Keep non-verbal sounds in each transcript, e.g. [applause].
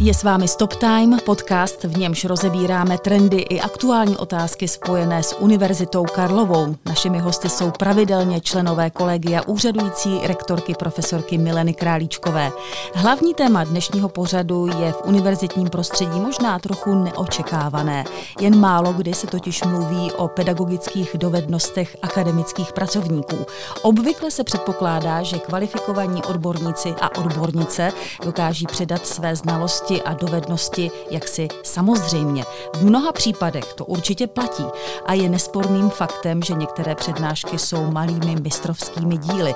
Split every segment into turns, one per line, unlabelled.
Je s vámi Stop Time, podcast, v němž rozebíráme trendy i aktuální otázky spojené s Univerzitou Karlovou. Našimi hosty jsou pravidelně členové kolegia úřadující rektorky profesorky Mileny Králíčkové. Hlavní téma dnešního pořadu je v univerzitním prostředí možná trochu neočekávané. Jen málo kdy se totiž mluví o pedagogických dovednostech akademických pracovníků. Obvykle se předpokládá, že kvalifikovaní odborníci a odbornice dokáží předat své znalosti a dovednosti jaksi samozřejmě. V mnoha případech to určitě platí a je nesporným faktem, že některé přednášky jsou malými mistrovskými díly,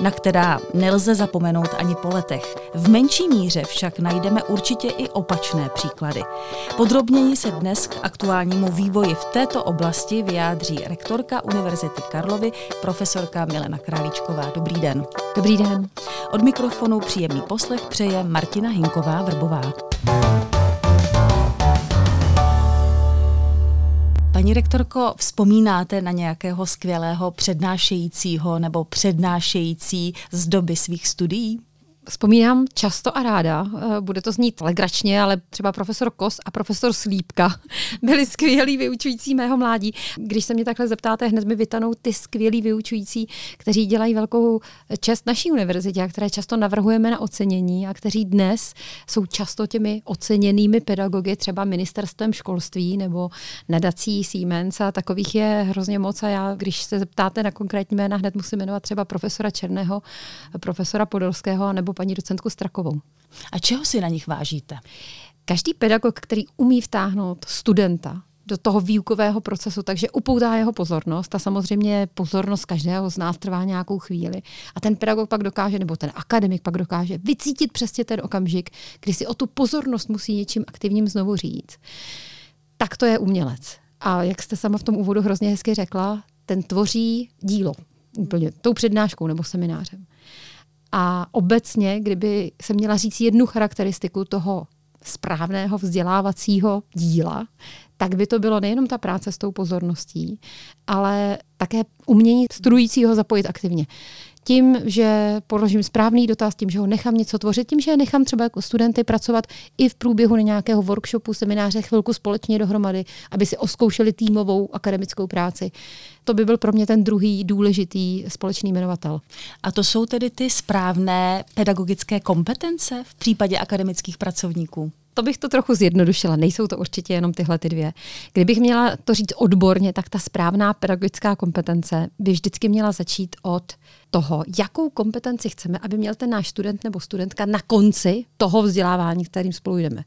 na která nelze zapomenout ani po letech. V menší míře však najdeme určitě i opačné příklady. Podrobněji se dnes k aktuálnímu vývoji v této oblasti vyjádří rektorka Univerzity Karlovy, profesorka Milena Králíčková. Dobrý den.
Dobrý den.
Od mikrofonu příjemný poslech přeje Martina Hinková-Vrbová. Paní rektorko, vzpomínáte na nějakého skvělého přednášejícího nebo přednášející z doby svých studií?
Vzpomínám často a ráda, eh, bude to znít legračně, ale třeba profesor Kos a profesor Slípka [laughs] byli skvělí vyučující mého mládí. Když se mě takhle zeptáte, hned mi vytanou ty skvělí vyučující, kteří dělají velkou čest naší univerzitě a které často navrhujeme na ocenění a kteří dnes jsou často těmi oceněnými pedagogy, třeba ministerstvem školství nebo nadací Siemens a takových je hrozně moc a já, když se zeptáte na konkrétní jména, hned musím jmenovat třeba profesora Černého, profesora Podolského nebo paní docentku Strakovou.
A čeho si na nich vážíte?
Každý pedagog, který umí vtáhnout studenta do toho výukového procesu, takže upoutá jeho pozornost a samozřejmě pozornost každého z nás trvá nějakou chvíli. A ten pedagog pak dokáže, nebo ten akademik pak dokáže vycítit přesně ten okamžik, kdy si o tu pozornost musí něčím aktivním znovu říct. Tak to je umělec. A jak jste sama v tom úvodu hrozně hezky řekla, ten tvoří dílo úplně tou přednáškou nebo seminářem. A obecně, kdyby se měla říct jednu charakteristiku toho správného vzdělávacího díla, tak by to bylo nejenom ta práce s tou pozorností, ale také umění studujícího zapojit aktivně tím, že položím správný dotaz, tím, že ho nechám něco tvořit, tím, že nechám třeba jako studenty pracovat i v průběhu nějakého workshopu, semináře chvilku společně dohromady, aby si oskoušeli týmovou akademickou práci. To by byl pro mě ten druhý důležitý společný jmenovatel.
A to jsou tedy ty správné pedagogické kompetence v případě akademických pracovníků?
To bych to trochu zjednodušila. Nejsou to určitě jenom tyhle ty dvě. Kdybych měla to říct odborně, tak ta správná pedagogická kompetence by vždycky měla začít od toho, jakou kompetenci chceme, aby měl ten náš student nebo studentka na konci toho vzdělávání, kterým spolu jdeme.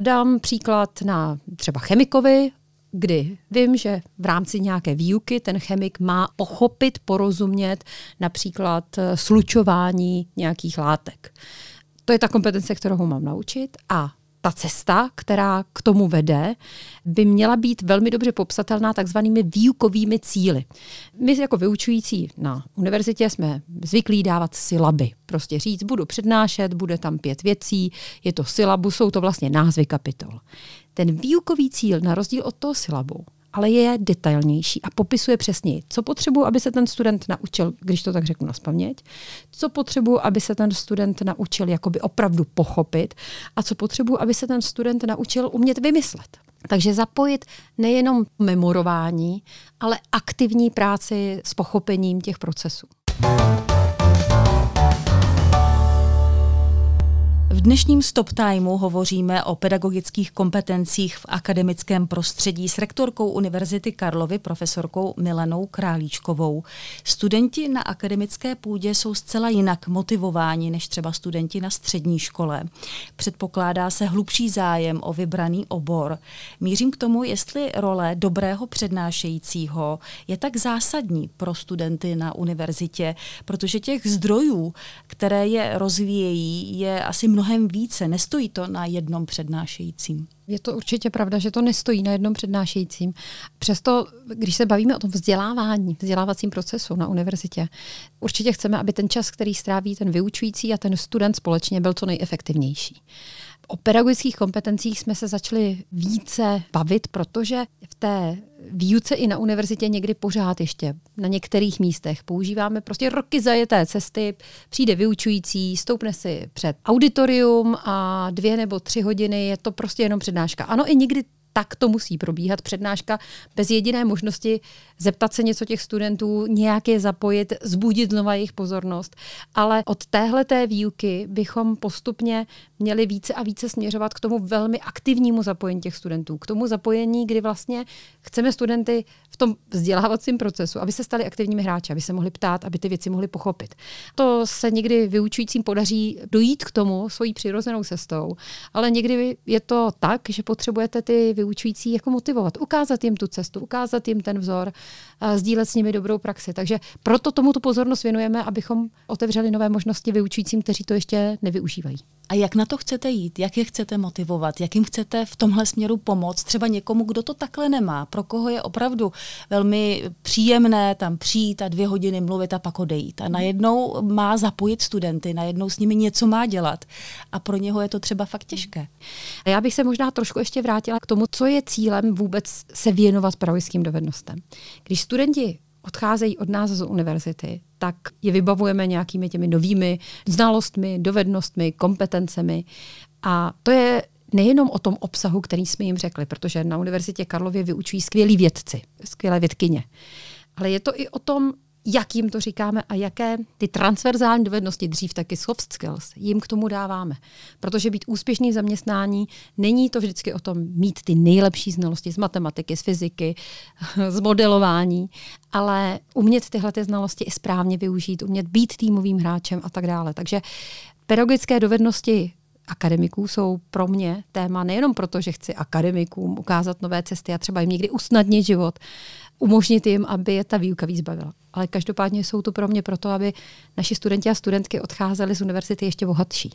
Dám příklad na třeba chemikovi, kdy vím, že v rámci nějaké výuky ten chemik má pochopit, porozumět například eh, slučování nějakých látek. To je ta kompetence, kterou ho mám naučit. A ta cesta, která k tomu vede, by měla být velmi dobře popsatelná takzvanými výukovými cíly. My jako vyučující na univerzitě jsme zvyklí dávat sylaby. Prostě říct, budu přednášet, bude tam pět věcí, je to sylabu, jsou to vlastně názvy kapitol. Ten výukový cíl, na rozdíl od toho sylabu, ale je detailnější a popisuje přesně, co potřebuji, aby se ten student naučil, když to tak řeknu na spaměť, co potřebuji, aby se ten student naučil jakoby opravdu pochopit a co potřebuji, aby se ten student naučil umět vymyslet. Takže zapojit nejenom memorování, ale aktivní práci s pochopením těch procesů.
V dnešním Stop Timeu hovoříme o pedagogických kompetencích v akademickém prostředí s rektorkou Univerzity Karlovy, profesorkou Milenou Králíčkovou. Studenti na akademické půdě jsou zcela jinak motivováni než třeba studenti na střední škole. Předpokládá se hlubší zájem o vybraný obor. Mířím k tomu, jestli role dobrého přednášejícího je tak zásadní pro studenty na univerzitě, protože těch zdrojů, které je rozvíjejí, je asi mnohem více. Nestojí to na jednom přednášejícím.
Je to určitě pravda, že to nestojí na jednom přednášejícím. Přesto, když se bavíme o tom vzdělávání, vzdělávacím procesu na univerzitě, určitě chceme, aby ten čas, který stráví ten vyučující a ten student společně, byl co nejefektivnější. O pedagogických kompetencích jsme se začali více bavit, protože v té výuce i na univerzitě někdy pořád ještě na některých místech používáme prostě roky zajeté cesty, přijde vyučující, stoupne si před auditorium a dvě nebo tři hodiny je to prostě jenom přednáška. Ano, i někdy tak to musí probíhat přednáška bez jediné možnosti zeptat se něco těch studentů, nějak je zapojit, zbudit znova jejich pozornost. Ale od téhle té výuky bychom postupně měli více a více směřovat k tomu velmi aktivnímu zapojení těch studentů, k tomu zapojení, kdy vlastně chceme studenty v tom vzdělávacím procesu, aby se stali aktivními hráči, aby se mohli ptát, aby ty věci mohli pochopit. To se někdy vyučujícím podaří dojít k tomu svojí přirozenou cestou, ale někdy je to tak, že potřebujete ty vyučující jako motivovat, ukázat jim tu cestu, ukázat jim ten vzor, sdílet s nimi dobrou praxi. Takže proto tomu tu pozornost věnujeme, abychom otevřeli nové možnosti vyučujícím, kteří to ještě nevyužívají.
A jak na to chcete jít? Jak je chcete motivovat? Jak jim chcete v tomhle směru pomoct? Třeba někomu, kdo to takhle nemá, pro koho je opravdu velmi příjemné tam přijít a dvě hodiny mluvit a pak odejít. A najednou má zapojit studenty, najednou s nimi něco má dělat. A pro něho je to třeba fakt těžké.
A já bych se možná trošku ještě vrátila k tomu, co je cílem vůbec se věnovat pedagogickým dovednostem. Když studenti odcházejí od nás z univerzity, tak je vybavujeme nějakými těmi novými znalostmi, dovednostmi, kompetencemi. A to je nejenom o tom obsahu, který jsme jim řekli, protože na Univerzitě Karlově vyučují skvělí vědci, skvělé vědkyně. Ale je to i o tom, jak jim to říkáme a jaké ty transverzální dovednosti, dřív taky soft skills, jim k tomu dáváme. Protože být úspěšný v zaměstnání není to vždycky o tom mít ty nejlepší znalosti z matematiky, z fyziky, [laughs] z modelování, ale umět tyhle ty znalosti i správně využít, umět být týmovým hráčem a tak dále. Takže pedagogické dovednosti akademiků jsou pro mě téma nejenom proto, že chci akademikům ukázat nové cesty a třeba jim někdy usnadnit život, umožnit jim, aby je ta výuka víc bavila. Ale každopádně jsou to pro mě proto, aby naši studenti a studentky odcházeli z univerzity ještě bohatší.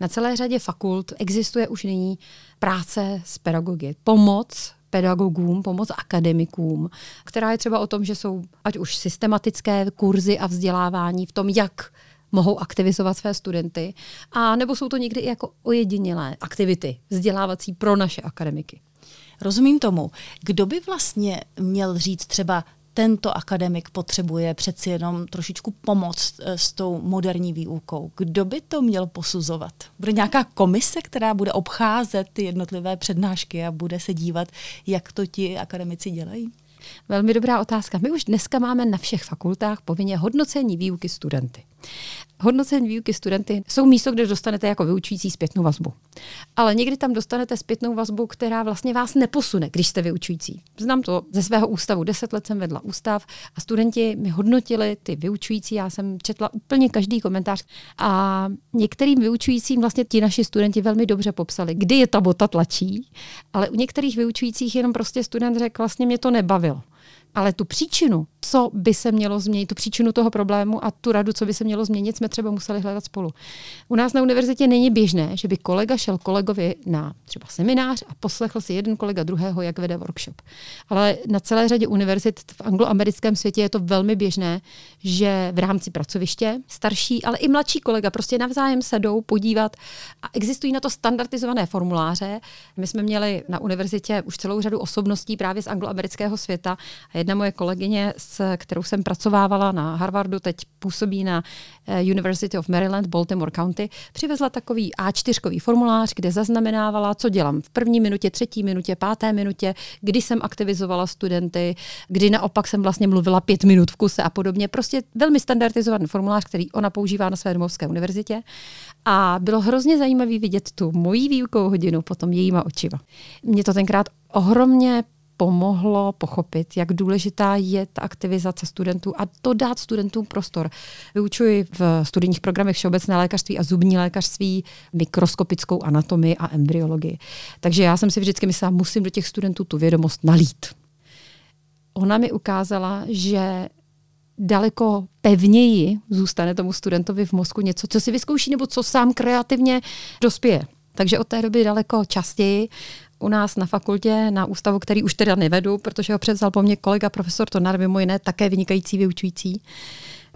Na celé řadě fakult existuje už nyní práce s pedagogy. Pomoc pedagogům, pomoc akademikům, která je třeba o tom, že jsou ať už systematické kurzy a vzdělávání v tom, jak mohou aktivizovat své studenty, a nebo jsou to někdy i jako ojedinělé aktivity vzdělávací pro naše akademiky.
Rozumím tomu. Kdo by vlastně měl říct třeba tento akademik potřebuje přeci jenom trošičku pomoc eh, s tou moderní výukou. Kdo by to měl posuzovat? Bude nějaká komise, která bude obcházet ty jednotlivé přednášky a bude se dívat, jak to ti akademici dělají?
Velmi dobrá otázka. My už dneska máme na všech fakultách povinně hodnocení výuky studenty. Hodnocení výuky studenty jsou místo, kde dostanete jako vyučující zpětnou vazbu. Ale někdy tam dostanete zpětnou vazbu, která vlastně vás neposune, když jste vyučující. Znám to ze svého ústavu. Deset let jsem vedla ústav a studenti mi hodnotili ty vyučující. Já jsem četla úplně každý komentář a některým vyučujícím vlastně ti naši studenti velmi dobře popsali, kdy je ta bota tlačí, ale u některých vyučujících jenom prostě student řekl, vlastně mě to nebavilo. Ale tu příčinu, co by se mělo změnit, tu příčinu toho problému a tu radu, co by se mělo změnit, jsme třeba museli hledat spolu. U nás na univerzitě není běžné, že by kolega šel kolegovi na třeba seminář a poslechl si jeden kolega druhého, jak vede workshop. Ale na celé řadě univerzit v angloamerickém světě je to velmi běžné, že v rámci pracoviště starší, ale i mladší kolega prostě navzájem sedou podívat a existují na to standardizované formuláře. My jsme měli na univerzitě už celou řadu osobností právě z angloamerického světa a jedna moje kolegyně, s kterou jsem pracovávala na Harvardu, teď působí na eh, University of Maryland, Baltimore County, přivezla takový A4 formulář, kde zaznamenávala, co dělám v první minutě, třetí minutě, páté minutě, kdy jsem aktivizovala studenty, kdy naopak jsem vlastně mluvila pět minut v kuse a podobně. Prostě velmi standardizovaný formulář, který ona používá na své domovské univerzitě. A bylo hrozně zajímavé vidět tu mojí výukovou hodinu potom jejíma očima. Mě to tenkrát ohromně pomohlo pochopit, jak důležitá je ta aktivizace studentů a to dát studentům prostor. Vyučuji v studijních programech všeobecné lékařství a zubní lékařství, mikroskopickou anatomii a embryologii. Takže já jsem si vždycky myslela, musím do těch studentů tu vědomost nalít. Ona mi ukázala, že daleko pevněji zůstane tomu studentovi v mozku něco, co si vyzkouší nebo co sám kreativně dospěje. Takže od té doby daleko častěji u nás na fakultě, na ústavu, který už teda nevedu, protože ho převzal po mně kolega profesor Tonar, mimo jiné také vynikající vyučující.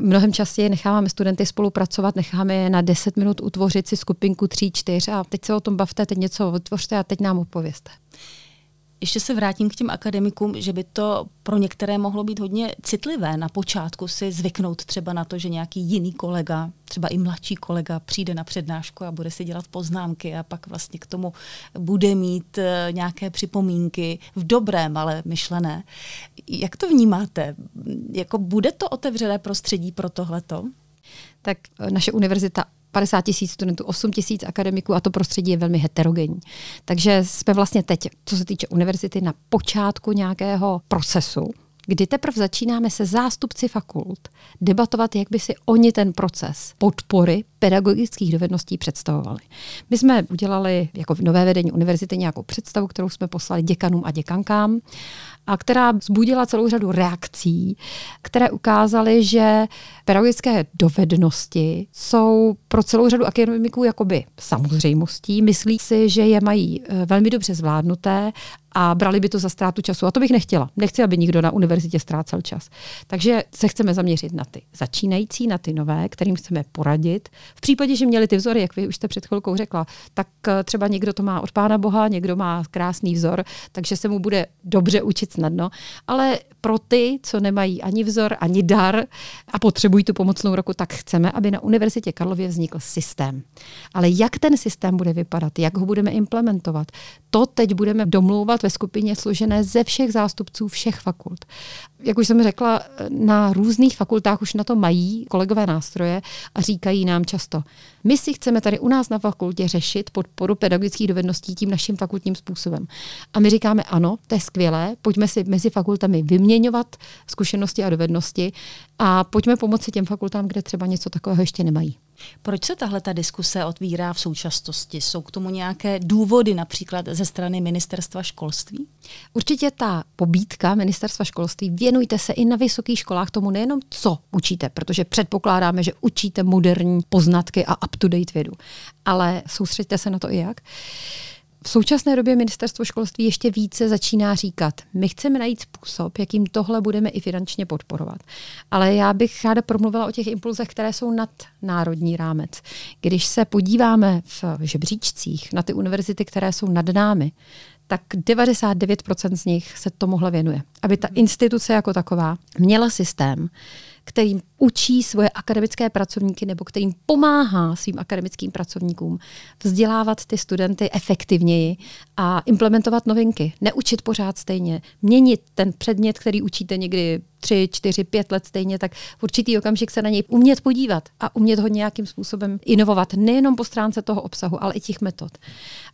Mnohem častěji necháváme studenty spolupracovat, necháme je na 10 minut utvořit si skupinku 3-4 a teď se o tom bavte, teď něco vytvořte a teď nám opověste.
Ještě se vrátím k těm akademikům, že by to pro některé mohlo být hodně citlivé na počátku si zvyknout třeba na to, že nějaký jiný kolega, třeba i mladší kolega, přijde na přednášku a bude si dělat poznámky a pak vlastně k tomu bude mít eh, nějaké připomínky v dobrém, ale myšlené. Jak to vnímáte? Jako bude to otevřené prostředí pro tohleto?
Tak eh, naše univerzita 50 tisíc studentů, 8 tisíc akademiků a to prostředí je velmi heterogenní. Takže jsme vlastně teď, co se týče univerzity, na počátku nějakého procesu, kdy teprve začínáme se zástupci fakult debatovat, jak by si oni ten proces podpory pedagogických dovedností představovali. My jsme udělali jako nové vedení univerzity nějakou představu, kterou jsme poslali děkanům a děkankám a která vzbudila celou řadu reakcí, které ukázaly, že pedagogické dovednosti jsou pro celou řadu akademiků jakoby samozřejmostí. Myslí si, že je mají eh, velmi dobře zvládnuté a brali by to za ztrátu času. A to bych nechtěla. Nechci, aby nikdo na univerzitě ztrácel čas. Takže se chceme zaměřit na ty začínající, na ty nové, kterým chceme poradit. V případě, že měli ty vzory, jak vy už jste před chvilkou řekla, tak eh, třeba někdo to má od Pána Boha, někdo má krásný vzor, takže se mu bude dobře učit snadno. Ale pro ty, co nemají ani vzor, ani dar a potřebují tu pomocnou roku, tak chceme, aby na Univerzitě Karlově vznikl systém. Ale jak ten systém bude vypadat, jak ho budeme implementovat, to teď budeme domlouvat ve skupině složené ze všech zástupců všech fakult. Jak už jsem řekla, na různých fakultách už na to mají kolegové nástroje a říkají nám často, my si chceme tady u nás na fakultě řešit podporu pedagogických dovedností tím naším fakultním způsobem. A my říkáme ano, to je skvělé, pojďme si mezi fakultami vyměňovat zkušenosti a dovednosti a pojďme pomoci těm fakultám, kde třeba něco takového ještě nemají.
Proč se tahle ta diskuse otvírá v současnosti? Jsou k tomu nějaké důvody například ze strany ministerstva školství?
Určitě ta pobídka ministerstva školství, věnujte se i na vysokých školách tomu nejenom, co učíte, protože předpokládáme, že učíte moderní poznatky a up-to-date vědu, ale soustředíte se na to i jak. V současné době ministerstvo školství ještě více začíná říkat, my chceme najít způsob, jakým tohle budeme i finančně podporovat. Ale já bych ráda promluvila o těch impulzech, které jsou nad národní rámec. Když se podíváme v žebříčcích na ty univerzity, které jsou nad námi, tak 99% z nich se tomuhle věnuje. Aby ta instituce jako taková měla systém, kterým učí svoje akademické pracovníky nebo kterým pomáhá svým akademickým pracovníkům vzdělávat ty studenty efektivněji a implementovat novinky. Neučit pořád stejně, měnit ten předmět, který učíte někdy tři, čtyři, pět let stejně, tak v určitý okamžik se na něj umět podívat a umět ho nějakým způsobem inovovat, nejenom po stránce toho obsahu, ale i těch metod.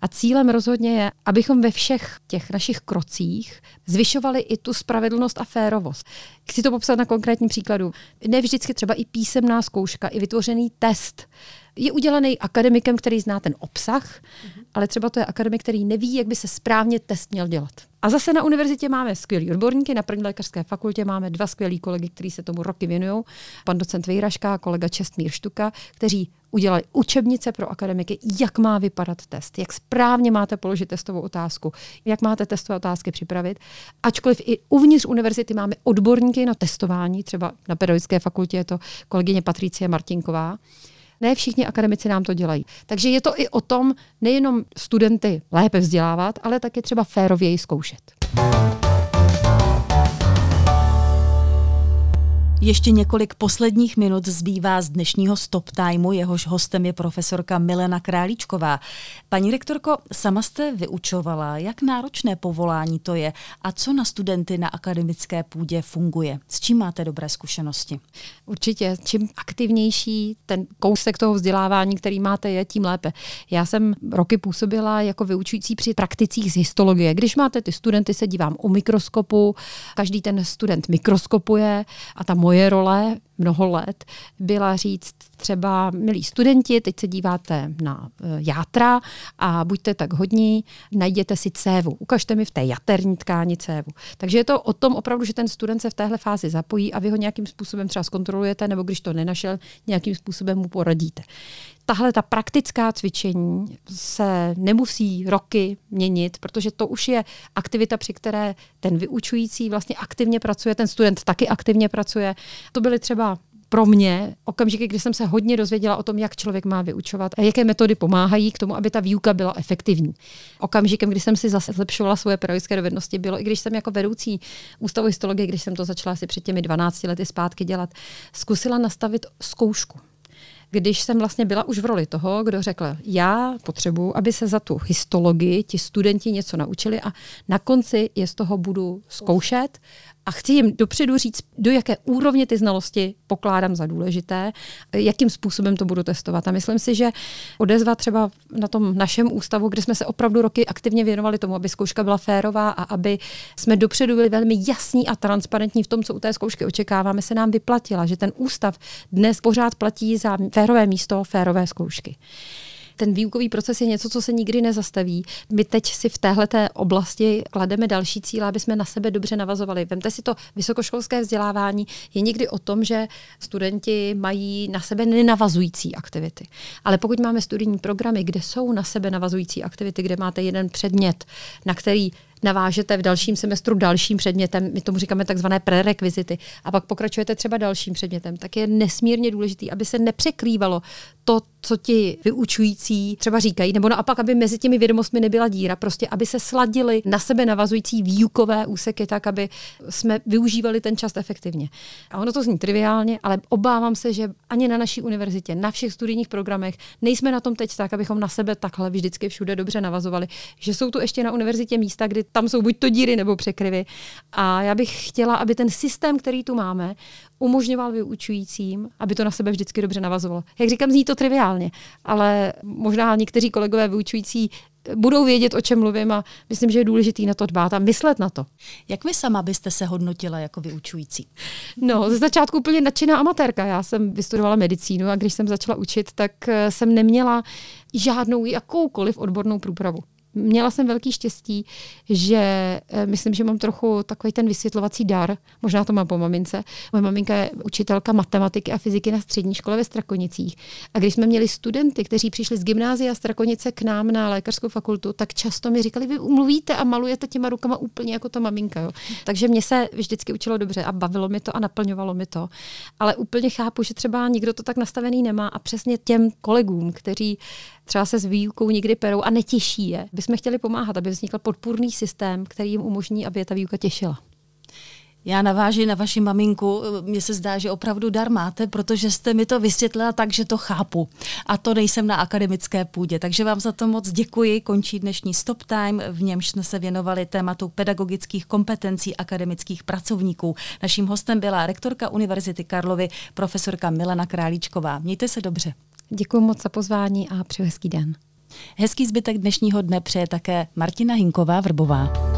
A cílem rozhodně je, abychom ve všech těch našich krocích zvyšovali i tu spravedlnost a férovost. Chci to popsat na konkrétním příkladu. Ne vždycky třeba i písemná zkouška, i vytvořený test je udělaný akademikem, který zná ten obsah, mm-hmm. ale třeba to je akademik, který neví, jak by se správně test měl dělat. A zase na univerzitě máme skvělý odborníky, na první lékařské fakultě máme dva skvělí kolegy, kteří se tomu roky věnují, pan docent Vejraška a kolega Čestmír Štuka, kteří udělali učebnice pro akademiky, jak má vypadat test, jak správně máte položit testovou otázku, jak máte testové otázky připravit. Ačkoliv i uvnitř univerzity máme odborníky na testování, třeba na pedagogické fakultě je to kolegyně Patricie Martinková, ne všichni akademici nám to dělají. Takže je to i o tom nejenom studenty lépe vzdělávat, ale taky třeba férověji zkoušet.
Ještě několik posledních minut zbývá z dnešního Stop Timeu, jehož hostem je profesorka Milena Králíčková. Paní rektorko, sama jste vyučovala, jak náročné povolání to je a co na studenty na akademické půdě funguje. S čím máte dobré zkušenosti?
Určitě, čím aktivnější ten kousek toho vzdělávání, který máte, je, tím lépe. Já jsem roky působila jako vyučující při prakticích z histologie. Když máte ty studenty, se dívám u mikroskopu, každý ten student mikroskopuje a tam moje role mnoho let byla říct třeba, milí studenti, teď se díváte na e, játra a buďte tak hodní, najděte si cévu. Ukažte mi v té jaterní tkáni cévu. Takže je to o tom opravdu, že ten student se v téhle fázi zapojí a vy ho nějakým způsobem třeba zkontrolujete, nebo když to nenašel, nějakým způsobem mu poradíte tahle ta praktická cvičení se nemusí roky měnit, protože to už je aktivita, při které ten vyučující vlastně aktivně pracuje, ten student taky aktivně pracuje. To byly třeba pro mě okamžiky, kdy jsem se hodně dozvěděla o tom, jak člověk má vyučovat a jaké metody pomáhají k tomu, aby ta výuka byla efektivní. Okamžikem, kdy jsem si zase zlepšovala svoje pedagogické dovednosti, bylo i když jsem jako vedoucí ústavu histologie, když jsem to začala asi před těmi 12 lety zpátky dělat, zkusila nastavit zkoušku když jsem vlastně byla už v roli toho, kdo řekl, já potřebuji, aby se za tu histologii ti studenti něco naučili a na konci je z toho budu zkoušet a chci jim dopředu říct, do jaké úrovně ty znalosti pokládám za důležité, jakým způsobem to budu testovat. A myslím si, že odezva třeba na tom našem ústavu, kde jsme se opravdu roky aktivně věnovali tomu, aby zkouška byla férová a aby jsme dopředu byli velmi jasní a transparentní v tom, co u té zkoušky očekáváme, se nám vyplatila, že ten ústav dnes pořád platí za férové místo férové zkoušky ten výukový proces je něco, co se nikdy nezastaví. My teď si v téhle oblasti klademe další cíle, aby jsme na sebe dobře navazovali. Vemte si to, vysokoškolské vzdělávání je někdy o tom, že studenti mají na sebe nenavazující aktivity. Ale pokud máme studijní programy, kde jsou na sebe navazující aktivity, kde máte jeden předmět, na který navážete v dalším semestru dalším předmětem, my tomu říkáme takzvané prerekvizity, a pak pokračujete třeba dalším předmětem, tak je nesmírně důležitý, aby se nepřekrývalo to, co ti vyučující třeba říkají, nebo naopak, aby mezi těmi vědomostmi nebyla díra, prostě aby se sladily na sebe navazující výukové úseky tak, aby jsme využívali ten čas efektivně. A ono to zní triviálně, ale obávám se, že ani na naší univerzitě, na všech studijních programech nejsme na tom teď tak, abychom na sebe takhle vždycky všude dobře navazovali, že jsou tu ještě na univerzitě místa, kdy tam jsou buď to díry nebo překryvy. A já bych chtěla, aby ten systém, který tu máme, umožňoval vyučujícím, aby to na sebe vždycky dobře navazovalo. Jak říkám, zní to triviálně, ale možná někteří kolegové vyučující budou vědět, o čem mluvím a myslím, že je důležité na to dbát a myslet na to.
Jak vy sama byste se hodnotila jako vyučující?
No, ze začátku úplně nadšená amatérka. Já jsem vystudovala medicínu a když jsem začala učit, tak eh, jsem neměla žádnou jakoukoliv odbornou průpravu měla jsem velký štěstí, že eh, myslím, že mám trochu takový ten vysvětlovací dar, možná to mám po mamince. Moje maminka je učitelka matematiky a fyziky na střední škole ve Strakonicích. A když jsme měli studenty, kteří přišli z gymnázia Strakonice k nám na lékařskou fakultu, tak často mi říkali, vy mluvíte a malujete těma rukama úplně jako ta maminka. Jo. Takže mě se vždycky učilo dobře a bavilo mi to a naplňovalo mi to. Ale úplně chápu, že třeba nikdo to tak nastavený nemá a přesně těm kolegům, kteří třeba se s výukou někdy perou a netěší je, bychom chtěli pomáhat, aby vznikl podpůrný systém, který jim umožní, aby je ta výuka těšila.
Já navážu na vaši maminku. Mně se zdá, že opravdu dar máte, protože jste mi to vysvětlila tak, že to chápu. A to nejsem na akademické půdě. Takže vám za to moc děkuji. Končí dnešní Stop Time, v němž jsme se věnovali tématu pedagogických kompetencí akademických pracovníků. Naším hostem byla rektorka Univerzity Karlovy, profesorka Milena Králíčková. Mějte se dobře.
Děkuji moc za pozvání a přeji hezký den.
Hezký zbytek dnešního dne přeje také Martina Hinková Vrbová.